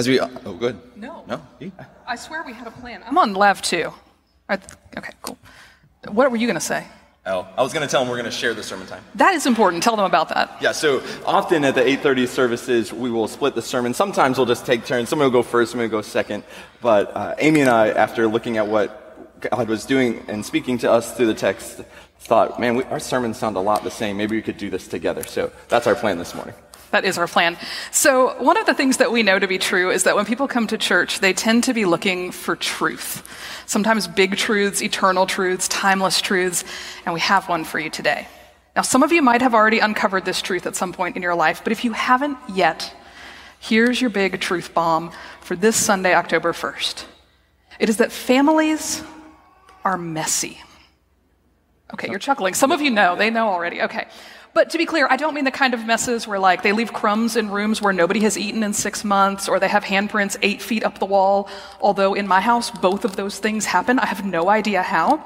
As we, oh, good. No. No? I swear we had a plan. I'm on Lav 2. Okay, cool. What were you going to say? Oh, I was going to tell them we're going to share the sermon time. That is important. Tell them about that. Yeah, so often at the 8:30 services, we will split the sermon. Sometimes we'll just take turns. Someone will go first, someone will go second. But uh, Amy and I, after looking at what God was doing and speaking to us through the text, thought, man, we, our sermons sound a lot the same. Maybe we could do this together. So that's our plan this morning. That is our plan. So, one of the things that we know to be true is that when people come to church, they tend to be looking for truth. Sometimes big truths, eternal truths, timeless truths, and we have one for you today. Now, some of you might have already uncovered this truth at some point in your life, but if you haven't yet, here's your big truth bomb for this Sunday, October 1st. It is that families are messy. Okay, you're chuckling. Some of you know, they know already. Okay. But to be clear, I don't mean the kind of messes where like they leave crumbs in rooms where nobody has eaten in six months or they have handprints eight feet up the wall. Although in my house, both of those things happen. I have no idea how.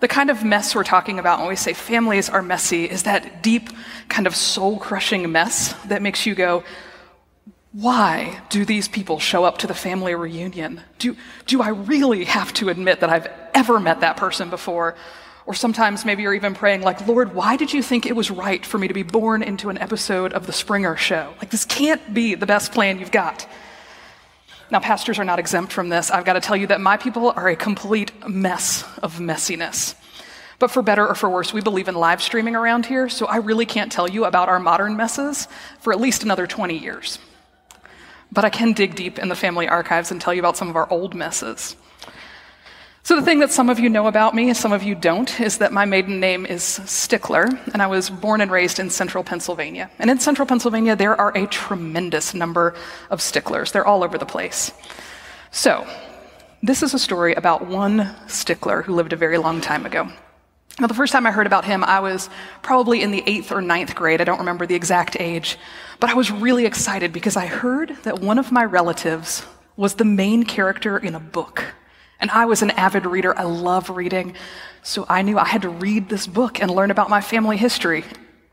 The kind of mess we're talking about when we say families are messy is that deep, kind of soul crushing mess that makes you go, why do these people show up to the family reunion? Do, do I really have to admit that I've ever met that person before? Or sometimes maybe you're even praying, like, Lord, why did you think it was right for me to be born into an episode of The Springer Show? Like, this can't be the best plan you've got. Now, pastors are not exempt from this. I've got to tell you that my people are a complete mess of messiness. But for better or for worse, we believe in live streaming around here, so I really can't tell you about our modern messes for at least another 20 years. But I can dig deep in the family archives and tell you about some of our old messes. So, the thing that some of you know about me, some of you don't, is that my maiden name is Stickler, and I was born and raised in central Pennsylvania. And in central Pennsylvania, there are a tremendous number of sticklers. They're all over the place. So, this is a story about one stickler who lived a very long time ago. Now, the first time I heard about him, I was probably in the eighth or ninth grade. I don't remember the exact age. But I was really excited because I heard that one of my relatives was the main character in a book. And I was an avid reader. I love reading. So I knew I had to read this book and learn about my family history.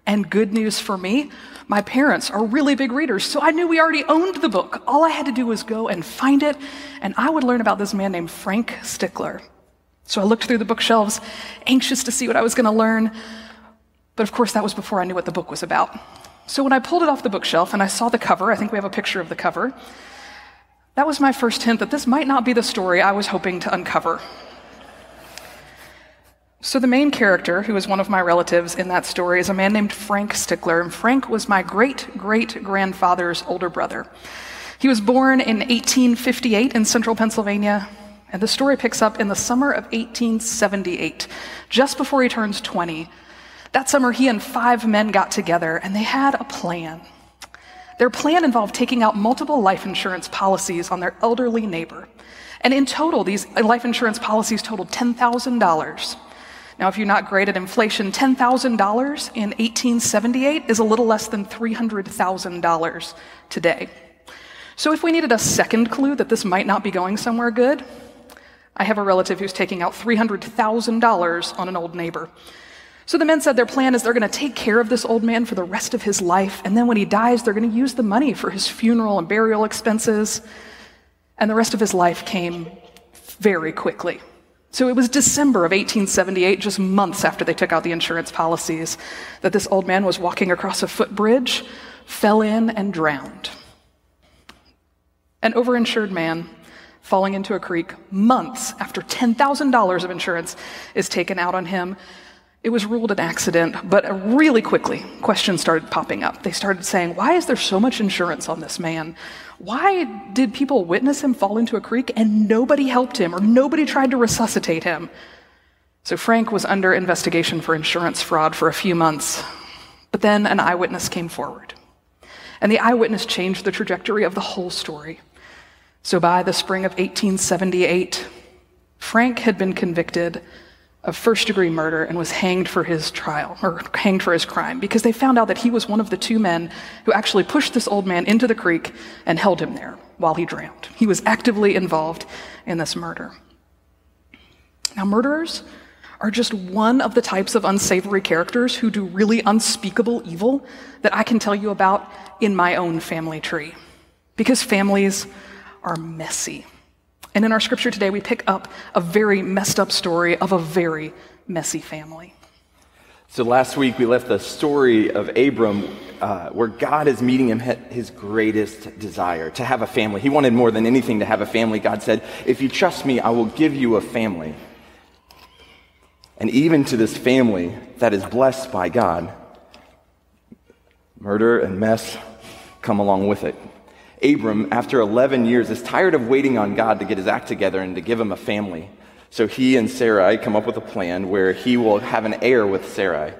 And good news for me, my parents are really big readers. So I knew we already owned the book. All I had to do was go and find it. And I would learn about this man named Frank Stickler. So I looked through the bookshelves, anxious to see what I was going to learn. But of course, that was before I knew what the book was about. So when I pulled it off the bookshelf and I saw the cover, I think we have a picture of the cover, that was my first hint that this might not be the story I was hoping to uncover. So, the main character, who is one of my relatives in that story, is a man named Frank Stickler. And Frank was my great great grandfather's older brother. He was born in 1858 in central Pennsylvania, and the story picks up in the summer of 1878, just before he turns 20. That summer, he and five men got together, and they had a plan. Their plan involved taking out multiple life insurance policies on their elderly neighbor. And in total, these life insurance policies totaled $10,000. Now, if you're not great at inflation, $10,000 in 1878 is a little less than $300,000 today. So, if we needed a second clue that this might not be going somewhere good, I have a relative who's taking out $300,000 on an old neighbor. So the men said their plan is they're going to take care of this old man for the rest of his life, and then when he dies, they're going to use the money for his funeral and burial expenses. And the rest of his life came very quickly. So it was December of 1878, just months after they took out the insurance policies, that this old man was walking across a footbridge, fell in, and drowned. An overinsured man falling into a creek months after $10,000 of insurance is taken out on him it was ruled an accident, but uh, really quickly, questions started popping up. They started saying, Why is there so much insurance on this man? Why did people witness him fall into a creek and nobody helped him or nobody tried to resuscitate him? So Frank was under investigation for insurance fraud for a few months, but then an eyewitness came forward. And the eyewitness changed the trajectory of the whole story. So by the spring of 1878, Frank had been convicted of first degree murder and was hanged for his trial, or hanged for his crime, because they found out that he was one of the two men who actually pushed this old man into the creek and held him there while he drowned. He was actively involved in this murder. Now, murderers are just one of the types of unsavory characters who do really unspeakable evil that I can tell you about in my own family tree. Because families are messy. And in our scripture today, we pick up a very messed up story of a very messy family. So last week we left the story of Abram uh, where God is meeting him at his greatest desire to have a family. He wanted more than anything to have a family. God said, If you trust me, I will give you a family. And even to this family that is blessed by God, murder and mess come along with it. Abram, after 11 years, is tired of waiting on God to get his act together and to give him a family. So he and Sarai come up with a plan where he will have an heir with Sarai,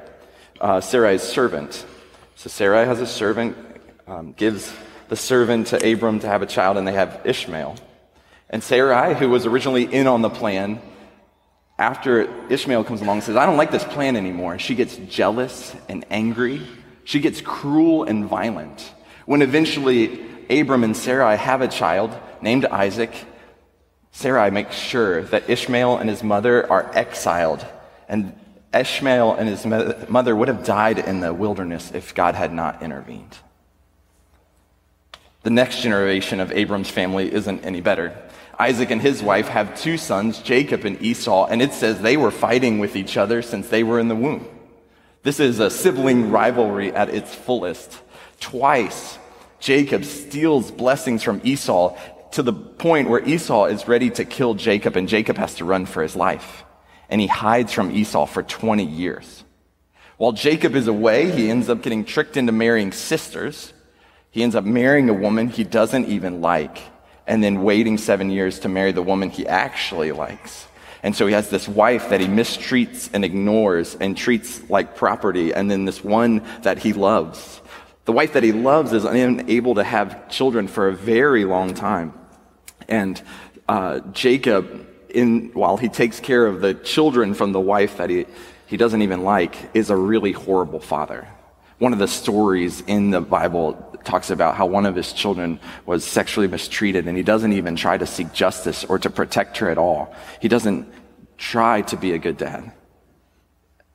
uh, Sarai's servant. So Sarai has a servant, um, gives the servant to Abram to have a child, and they have Ishmael. And Sarai, who was originally in on the plan, after Ishmael comes along, says, I don't like this plan anymore. She gets jealous and angry. She gets cruel and violent. When eventually Abram and Sarai have a child named Isaac, Sarai makes sure that Ishmael and his mother are exiled, and Ishmael and his mother would have died in the wilderness if God had not intervened. The next generation of Abram's family isn't any better. Isaac and his wife have two sons, Jacob and Esau, and it says they were fighting with each other since they were in the womb. This is a sibling rivalry at its fullest. Twice, Jacob steals blessings from Esau to the point where Esau is ready to kill Jacob and Jacob has to run for his life. And he hides from Esau for 20 years. While Jacob is away, he ends up getting tricked into marrying sisters. He ends up marrying a woman he doesn't even like and then waiting seven years to marry the woman he actually likes. And so he has this wife that he mistreats and ignores and treats like property, and then this one that he loves. The wife that he loves is unable to have children for a very long time. And uh, Jacob, in, while he takes care of the children from the wife that he, he doesn't even like, is a really horrible father. One of the stories in the Bible talks about how one of his children was sexually mistreated, and he doesn't even try to seek justice or to protect her at all. He doesn't try to be a good dad.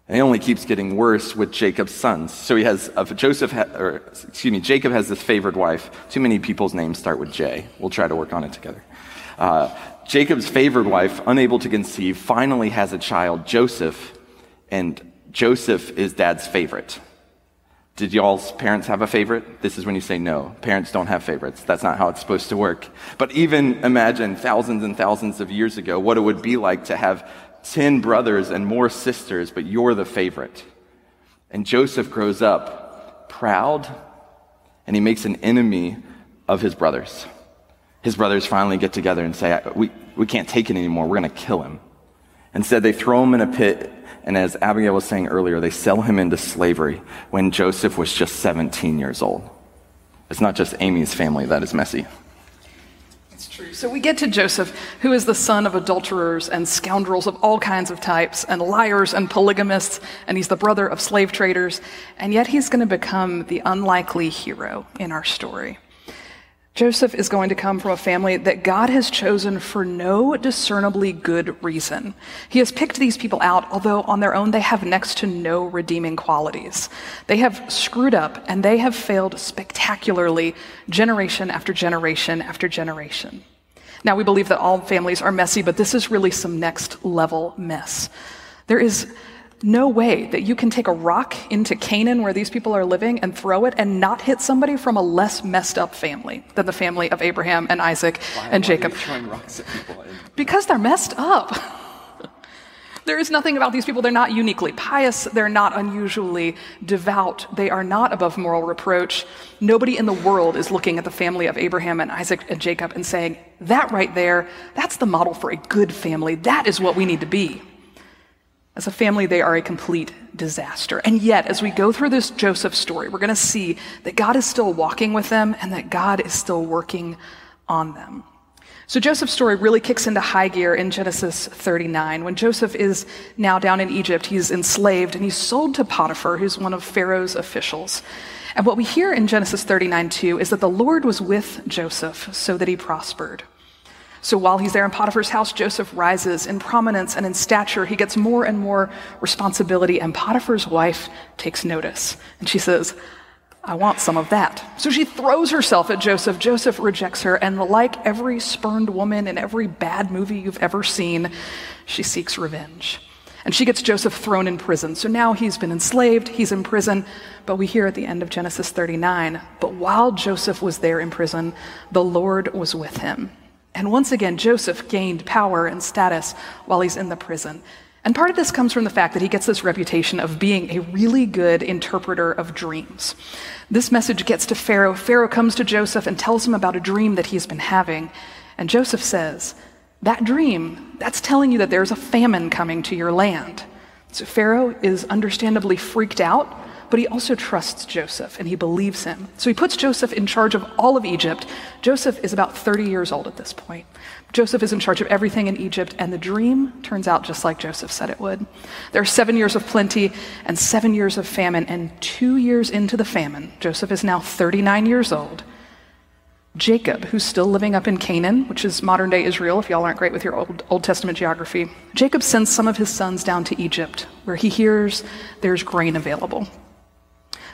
And it only keeps getting worse with Jacob's sons. So he has, uh, Joseph, ha- or excuse me, Jacob has this favored wife. Too many people's names start with J. We'll try to work on it together. Uh, Jacob's favored wife, unable to conceive, finally has a child, Joseph, and Joseph is dad's favorite. Did y'all's parents have a favorite? This is when you say no. Parents don't have favorites. That's not how it's supposed to work. But even imagine thousands and thousands of years ago what it would be like to have 10 brothers and more sisters, but you're the favorite. And Joseph grows up proud and he makes an enemy of his brothers. His brothers finally get together and say, We, we can't take it anymore. We're going to kill him. Instead, they throw him in a pit, and as Abigail was saying earlier, they sell him into slavery when Joseph was just 17 years old. It's not just Amy's family that is messy. So we get to Joseph, who is the son of adulterers and scoundrels of all kinds of types, and liars and polygamists, and he's the brother of slave traders, and yet he's going to become the unlikely hero in our story. Joseph is going to come from a family that God has chosen for no discernibly good reason. He has picked these people out, although on their own they have next to no redeeming qualities. They have screwed up and they have failed spectacularly generation after generation after generation. Now, we believe that all families are messy, but this is really some next level mess. There is no way that you can take a rock into Canaan where these people are living and throw it and not hit somebody from a less messed up family than the family of Abraham and Isaac why, and why Jacob. Because they're messed up. there is nothing about these people. They're not uniquely pious. They're not unusually devout. They are not above moral reproach. Nobody in the world is looking at the family of Abraham and Isaac and Jacob and saying, that right there, that's the model for a good family. That is what we need to be. As a family, they are a complete disaster. And yet, as we go through this Joseph story, we're going to see that God is still walking with them and that God is still working on them. So Joseph's story really kicks into high gear in Genesis 39. When Joseph is now down in Egypt, he's enslaved and he's sold to Potiphar, who's one of Pharaoh's officials. And what we hear in Genesis 39 2 is that the Lord was with Joseph so that he prospered. So while he's there in Potiphar's house, Joseph rises in prominence and in stature. He gets more and more responsibility, and Potiphar's wife takes notice. And she says, I want some of that. So she throws herself at Joseph. Joseph rejects her, and like every spurned woman in every bad movie you've ever seen, she seeks revenge. And she gets Joseph thrown in prison. So now he's been enslaved, he's in prison. But we hear at the end of Genesis 39 But while Joseph was there in prison, the Lord was with him. And once again, Joseph gained power and status while he's in the prison. And part of this comes from the fact that he gets this reputation of being a really good interpreter of dreams. This message gets to Pharaoh. Pharaoh comes to Joseph and tells him about a dream that he's been having. And Joseph says, That dream, that's telling you that there's a famine coming to your land. So Pharaoh is understandably freaked out but he also trusts Joseph and he believes him. So he puts Joseph in charge of all of Egypt. Joseph is about 30 years old at this point. Joseph is in charge of everything in Egypt, and the dream turns out just like Joseph said it would. There are seven years of plenty and seven years of famine, and two years into the famine, Joseph is now 39 years old. Jacob, who's still living up in Canaan, which is modern day Israel, if y'all aren't great with your Old, Old, Testament geography, Jacob sends some of his sons down to Egypt, where he hears there's grain available.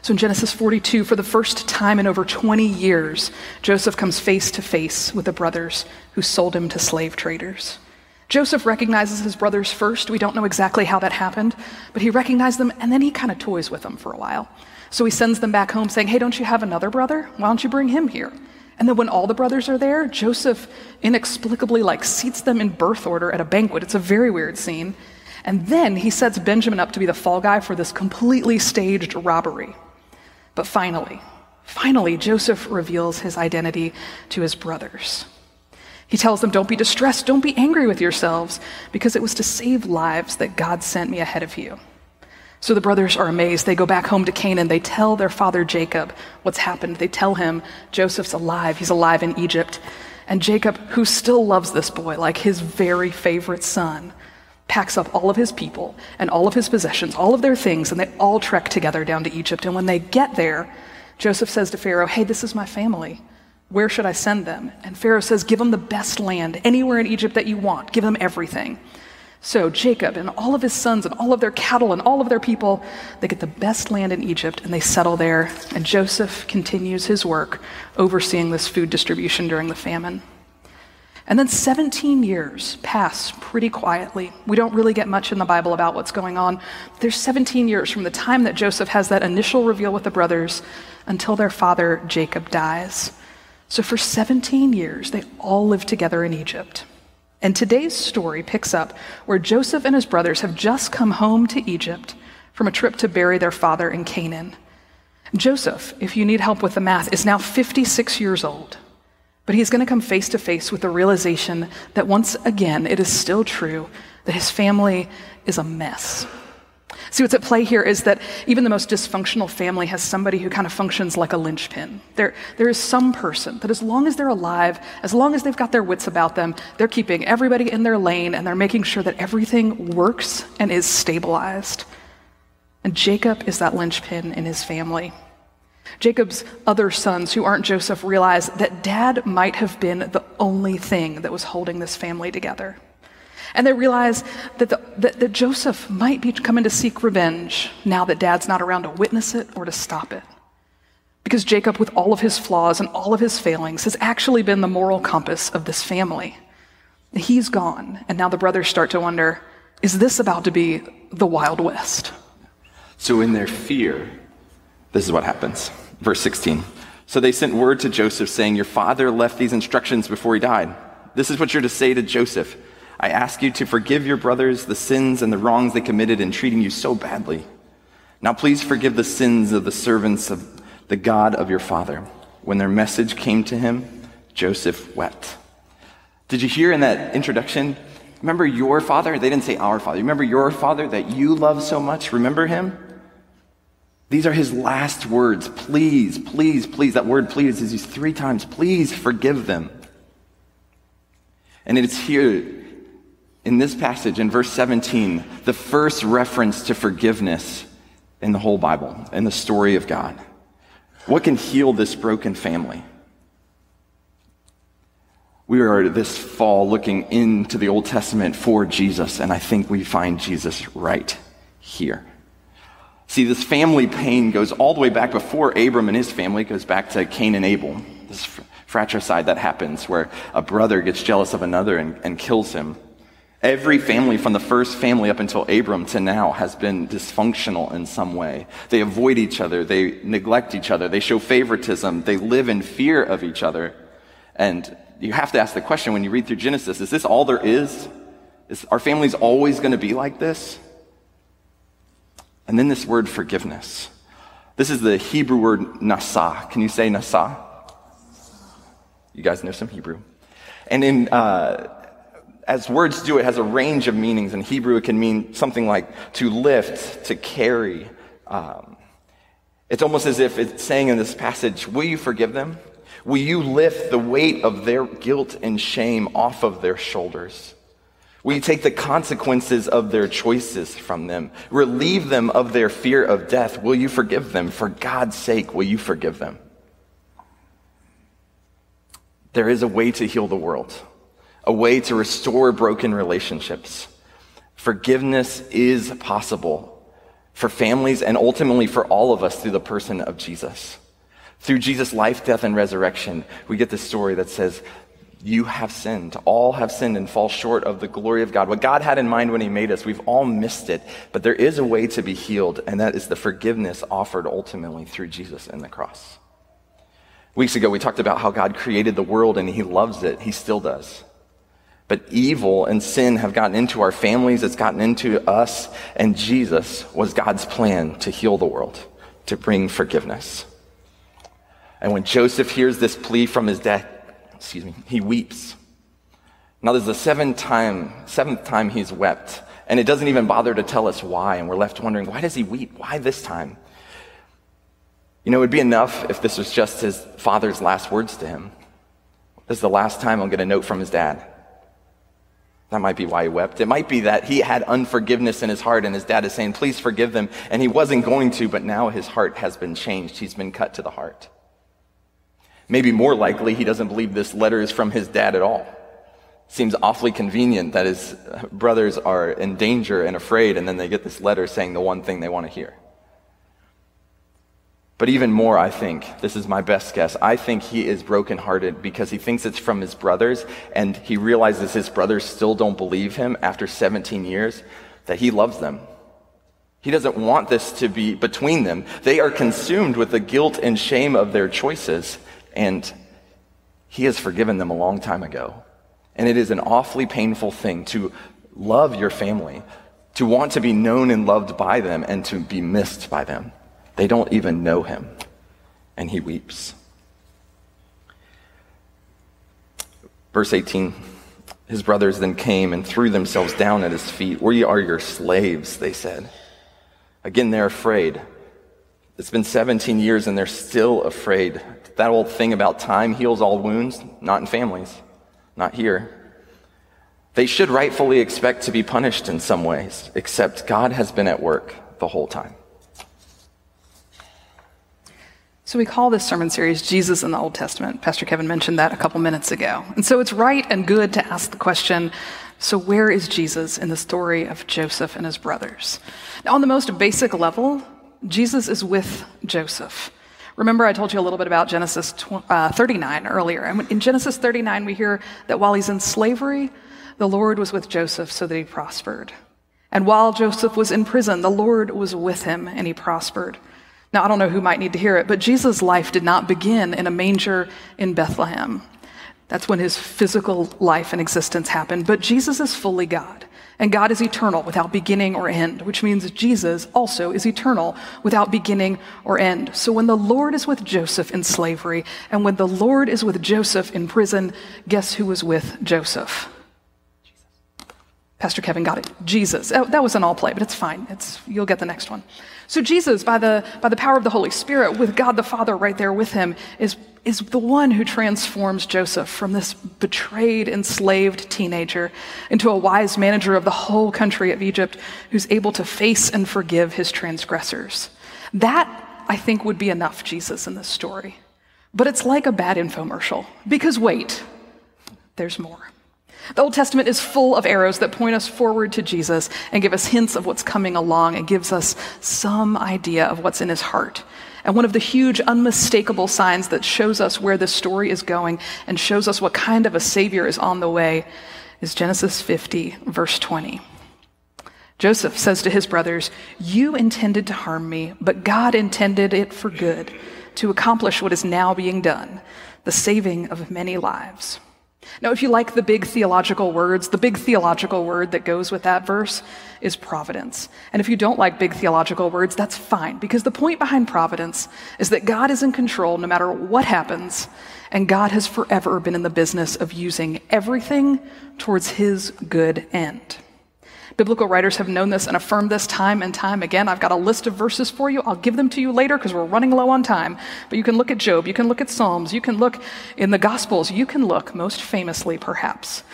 So in Genesis 42, for the first time in over 20 years, Joseph comes face to face with the brothers who sold him to slave traders. Joseph recognizes his brothers first. We don't know exactly how that happened, but he recognized them and then he kind of toys with them for a while. So he sends them back home saying, Hey, don't you have another brother? Why don't you bring him here? And then when all the brothers are there, Joseph inexplicably like seats them in birth order at a banquet. It's a very weird scene. And then he sets Benjamin up to be the fall guy for this completely staged robbery. But finally, finally, Joseph reveals his identity to his brothers. He tells them, Don't be distressed, don't be angry with yourselves, because it was to save lives that God sent me ahead of you. So the brothers are amazed. They go back home to Canaan. They tell their father Jacob what's happened. They tell him Joseph's alive. He's alive in Egypt. And Jacob, who still loves this boy like his very favorite son, packs up all of his people and all of his possessions, all of their things, and they all trek together down to Egypt. And when they get there, Joseph says to Pharaoh, Hey, this is my family. Where should I send them? And Pharaoh says, Give them the best land, anywhere in Egypt that you want. Give them everything. So Jacob and all of his sons and all of their cattle and all of their people, they get the best land in Egypt and they settle there. And Joseph continues his work overseeing this food distribution during the famine. And then 17 years pass pretty quietly. We don't really get much in the Bible about what's going on. There's 17 years from the time that Joseph has that initial reveal with the brothers until their father Jacob dies. So for 17 years, they all live together in Egypt. And today's story picks up where Joseph and his brothers have just come home to Egypt from a trip to bury their father in Canaan. Joseph, if you need help with the math, is now 56 years old. But he's going to come face to face with the realization that once again, it is still true that his family is a mess. See, what's at play here is that even the most dysfunctional family has somebody who kind of functions like a linchpin. There, there is some person that, as long as they're alive, as long as they've got their wits about them, they're keeping everybody in their lane and they're making sure that everything works and is stabilized. And Jacob is that linchpin in his family. Jacob's other sons, who aren't Joseph, realize that dad might have been the only thing that was holding this family together. And they realize that, the, that, that Joseph might be coming to seek revenge now that dad's not around to witness it or to stop it. Because Jacob, with all of his flaws and all of his failings, has actually been the moral compass of this family. He's gone, and now the brothers start to wonder is this about to be the Wild West? So, in their fear, this is what happens. Verse 16. So they sent word to Joseph saying, Your father left these instructions before he died. This is what you're to say to Joseph I ask you to forgive your brothers the sins and the wrongs they committed in treating you so badly. Now please forgive the sins of the servants of the God of your father. When their message came to him, Joseph wept. Did you hear in that introduction? Remember your father? They didn't say our father. Remember your father that you love so much? Remember him? These are his last words. Please, please, please. That word please is used three times. Please forgive them. And it's here in this passage in verse 17, the first reference to forgiveness in the whole Bible, in the story of God. What can heal this broken family? We are this fall looking into the Old Testament for Jesus, and I think we find Jesus right here. See, this family pain goes all the way back before Abram and his family, goes back to Cain and Abel. This fratricide that happens where a brother gets jealous of another and, and kills him. Every family from the first family up until Abram to now has been dysfunctional in some way. They avoid each other. They neglect each other. They show favoritism. They live in fear of each other. And you have to ask the question when you read through Genesis, is this all there is? Is our families always going to be like this? And then this word forgiveness. This is the Hebrew word nasa. Can you say nasa? You guys know some Hebrew. And in, uh, as words do, it has a range of meanings. In Hebrew, it can mean something like to lift, to carry. Um, it's almost as if it's saying in this passage, Will you forgive them? Will you lift the weight of their guilt and shame off of their shoulders? You take the consequences of their choices from them? Relieve them of their fear of death. Will you forgive them? For God's sake, will you forgive them? There is a way to heal the world a way to restore broken relationships. Forgiveness is possible for families and ultimately for all of us through the person of Jesus. Through Jesus' life, death, and resurrection, we get this story that says, You have sinned. All have sinned and fall short of the glory of God. What God had in mind when He made us, we've all missed it. But there is a way to be healed, and that is the forgiveness offered ultimately through Jesus and the cross. Weeks ago, we talked about how God created the world and He loves it. He still does. But evil and sin have gotten into our families, it's gotten into us, and Jesus was God's plan to heal the world, to bring forgiveness. And when Joseph hears this plea from his dad, excuse me, he weeps. Now there's the seventh time, seventh time he's wept, and it doesn't even bother to tell us why, and we're left wondering, why does he weep? Why this time? You know, it would be enough if this was just his father's last words to him. This is the last time I'll get a note from his dad. That might be why he wept. It might be that he had unforgiveness in his heart and his dad is saying, please forgive them. And he wasn't going to, but now his heart has been changed. He's been cut to the heart. Maybe more likely, he doesn't believe this letter is from his dad at all. Seems awfully convenient that his brothers are in danger and afraid, and then they get this letter saying the one thing they want to hear. But even more, I think, this is my best guess, I think he is brokenhearted because he thinks it's from his brothers and he realizes his brothers still don't believe him after 17 years, that he loves them. He doesn't want this to be between them. They are consumed with the guilt and shame of their choices, and he has forgiven them a long time ago. And it is an awfully painful thing to love your family, to want to be known and loved by them, and to be missed by them. They don't even know him. And he weeps. Verse 18 His brothers then came and threw themselves down at his feet. We are your slaves, they said. Again, they're afraid. It's been 17 years and they're still afraid. That old thing about time heals all wounds, not in families, not here. They should rightfully expect to be punished in some ways, except God has been at work the whole time. So we call this sermon series Jesus in the Old Testament. Pastor Kevin mentioned that a couple minutes ago. And so it's right and good to ask the question so where is Jesus in the story of Joseph and his brothers? Now, on the most basic level, Jesus is with Joseph. Remember, I told you a little bit about Genesis uh, 39 earlier. And in Genesis 39, we hear that while he's in slavery, the Lord was with Joseph so that he prospered. And while Joseph was in prison, the Lord was with him and he prospered. Now, I don't know who might need to hear it, but Jesus' life did not begin in a manger in Bethlehem. That's when his physical life and existence happened. But Jesus is fully God, and God is eternal without beginning or end, which means Jesus also is eternal without beginning or end. So when the Lord is with Joseph in slavery, and when the Lord is with Joseph in prison, guess who was with Joseph? Jesus. Pastor Kevin got it. Jesus. Oh, that was an all play, but it's fine. It's, you'll get the next one. So Jesus, by the, by the power of the Holy Spirit, with God the Father right there with him, is, is the one who transforms Joseph from this betrayed, enslaved teenager into a wise manager of the whole country of Egypt who's able to face and forgive his transgressors. That, I think, would be enough Jesus in this story. But it's like a bad infomercial. Because wait, there's more. The Old Testament is full of arrows that point us forward to Jesus and give us hints of what's coming along and gives us some idea of what's in his heart. And one of the huge, unmistakable signs that shows us where this story is going and shows us what kind of a Savior is on the way is Genesis 50, verse 20. Joseph says to his brothers, You intended to harm me, but God intended it for good, to accomplish what is now being done, the saving of many lives. Now, if you like the big theological words, the big theological word that goes with that verse is providence. And if you don't like big theological words, that's fine, because the point behind providence is that God is in control no matter what happens, and God has forever been in the business of using everything towards his good end. Biblical writers have known this and affirmed this time and time again. I've got a list of verses for you. I'll give them to you later because we're running low on time. But you can look at Job, you can look at Psalms, you can look in the Gospels, you can look most famously, perhaps,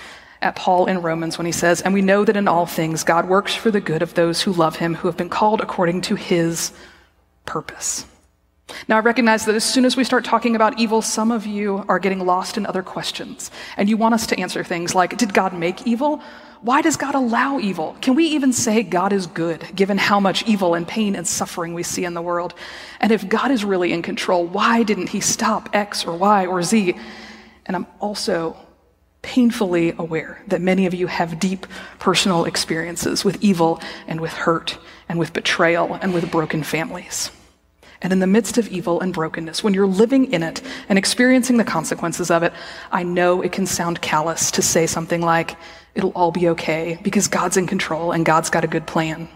at Paul in Romans when he says, And we know that in all things God works for the good of those who love him, who have been called according to his purpose. Now, I recognize that as soon as we start talking about evil, some of you are getting lost in other questions. And you want us to answer things like Did God make evil? Why does God allow evil? Can we even say God is good, given how much evil and pain and suffering we see in the world? And if God is really in control, why didn't he stop X or Y or Z? And I'm also painfully aware that many of you have deep personal experiences with evil and with hurt and with betrayal and with broken families. And in the midst of evil and brokenness, when you're living in it and experiencing the consequences of it, I know it can sound callous to say something like, it'll all be okay because God's in control and God's got a good plan.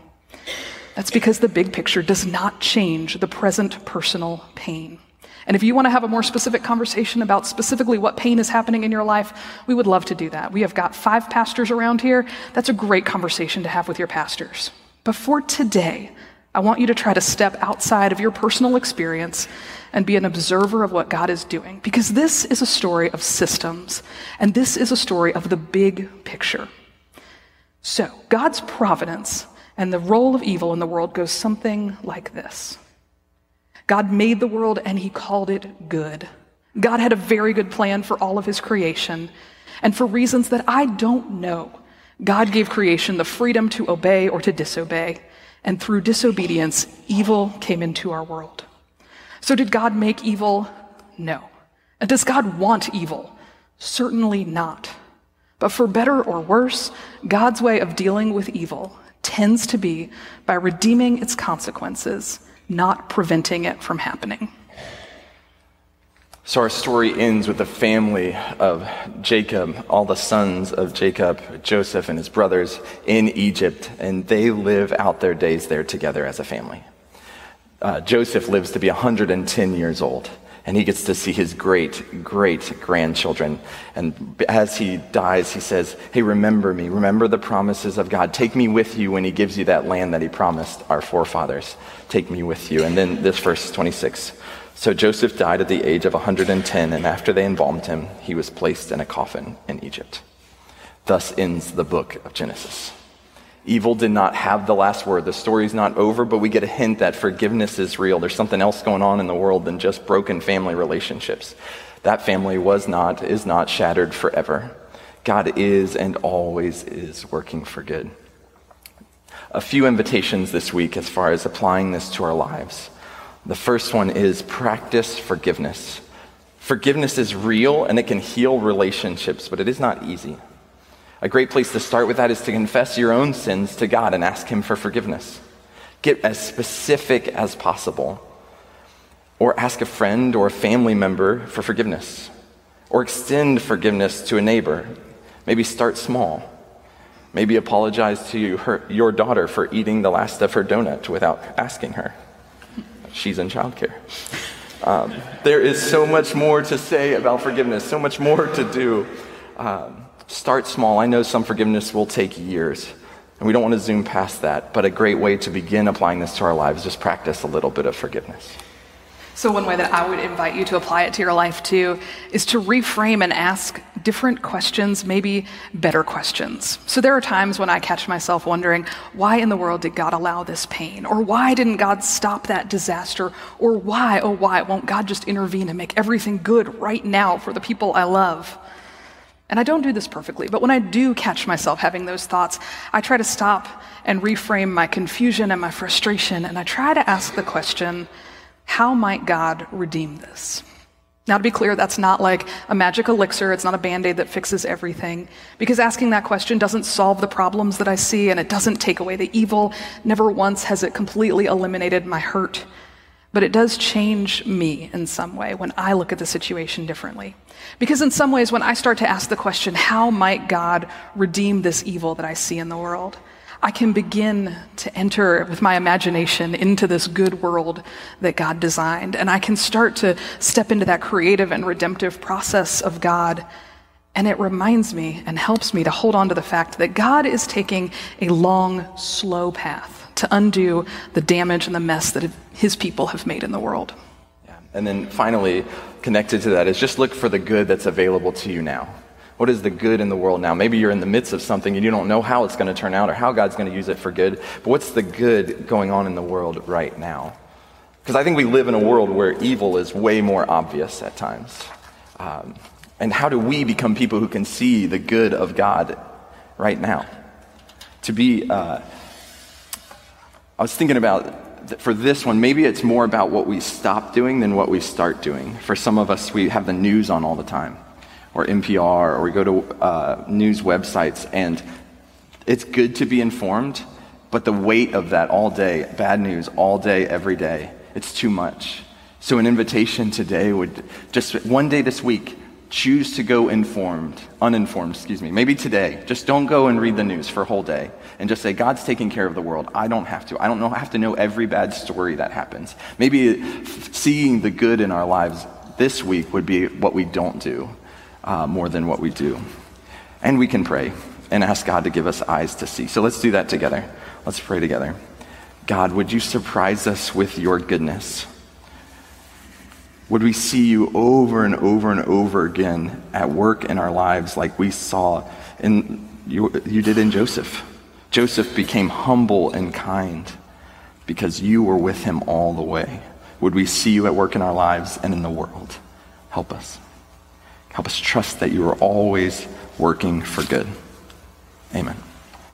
That's because the big picture does not change the present personal pain. And if you want to have a more specific conversation about specifically what pain is happening in your life, we would love to do that. We have got five pastors around here. That's a great conversation to have with your pastors. But for today, I want you to try to step outside of your personal experience and be an observer of what God is doing. Because this is a story of systems, and this is a story of the big picture. So, God's providence and the role of evil in the world goes something like this God made the world and he called it good. God had a very good plan for all of his creation. And for reasons that I don't know, God gave creation the freedom to obey or to disobey. And through disobedience, evil came into our world. So, did God make evil? No. And does God want evil? Certainly not. But for better or worse, God's way of dealing with evil tends to be by redeeming its consequences, not preventing it from happening. So our story ends with the family of Jacob, all the sons of Jacob, Joseph and his brothers in Egypt, and they live out their days there together as a family uh, Joseph lives to be 110 years old, and he gets to see his great, great grandchildren. And as he dies, he says, Hey, remember me. Remember the promises of God. Take me with you when he gives you that land that he promised our forefathers. Take me with you. And then this verse 26. So Joseph died at the age of 110, and after they embalmed him, he was placed in a coffin in Egypt. Thus ends the book of Genesis. Evil did not have the last word. The story's not over, but we get a hint that forgiveness is real. There's something else going on in the world than just broken family relationships. That family was not, is not shattered forever. God is and always is working for good. A few invitations this week as far as applying this to our lives. The first one is practice forgiveness. Forgiveness is real and it can heal relationships, but it is not easy. A great place to start with that is to confess your own sins to God and ask Him for forgiveness. Get as specific as possible. Or ask a friend or a family member for forgiveness. Or extend forgiveness to a neighbor. Maybe start small. Maybe apologize to you, her, your daughter for eating the last of her donut without asking her. She's in childcare. Um, there is so much more to say about forgiveness, so much more to do. Um, Start small. I know some forgiveness will take years, and we don't want to zoom past that, but a great way to begin applying this to our lives is just practice a little bit of forgiveness. So, one way that I would invite you to apply it to your life too is to reframe and ask different questions, maybe better questions. So, there are times when I catch myself wondering, why in the world did God allow this pain? Or why didn't God stop that disaster? Or why, oh, why won't God just intervene and make everything good right now for the people I love? And I don't do this perfectly, but when I do catch myself having those thoughts, I try to stop and reframe my confusion and my frustration, and I try to ask the question how might God redeem this? Now, to be clear, that's not like a magic elixir. It's not a band aid that fixes everything. Because asking that question doesn't solve the problems that I see and it doesn't take away the evil. Never once has it completely eliminated my hurt. But it does change me in some way when I look at the situation differently. Because in some ways, when I start to ask the question, how might God redeem this evil that I see in the world? I can begin to enter with my imagination into this good world that God designed. And I can start to step into that creative and redemptive process of God. And it reminds me and helps me to hold on to the fact that God is taking a long, slow path to undo the damage and the mess that his people have made in the world. Yeah. And then finally, connected to that is just look for the good that's available to you now. What is the good in the world now? Maybe you're in the midst of something and you don't know how it's going to turn out or how God's going to use it for good. But what's the good going on in the world right now? Because I think we live in a world where evil is way more obvious at times. Um, and how do we become people who can see the good of God right now? To be, uh, I was thinking about for this one, maybe it's more about what we stop doing than what we start doing. For some of us, we have the news on all the time or NPR, or we go to uh, news websites, and it's good to be informed, but the weight of that all day, bad news all day, every day, it's too much. So, an invitation today would just one day this week, choose to go informed, uninformed, excuse me. Maybe today, just don't go and read the news for a whole day and just say, God's taking care of the world. I don't have to. I don't know, I have to know every bad story that happens. Maybe seeing the good in our lives this week would be what we don't do uh, more than what we do. And we can pray and ask God to give us eyes to see. So let's do that together. Let's pray together. God, would you surprise us with your goodness? Would we see you over and over and over again at work in our lives like we saw in you, you did in Joseph? Joseph became humble and kind because you were with him all the way. Would we see you at work in our lives and in the world? Help us. Help us trust that you are always working for good. Amen.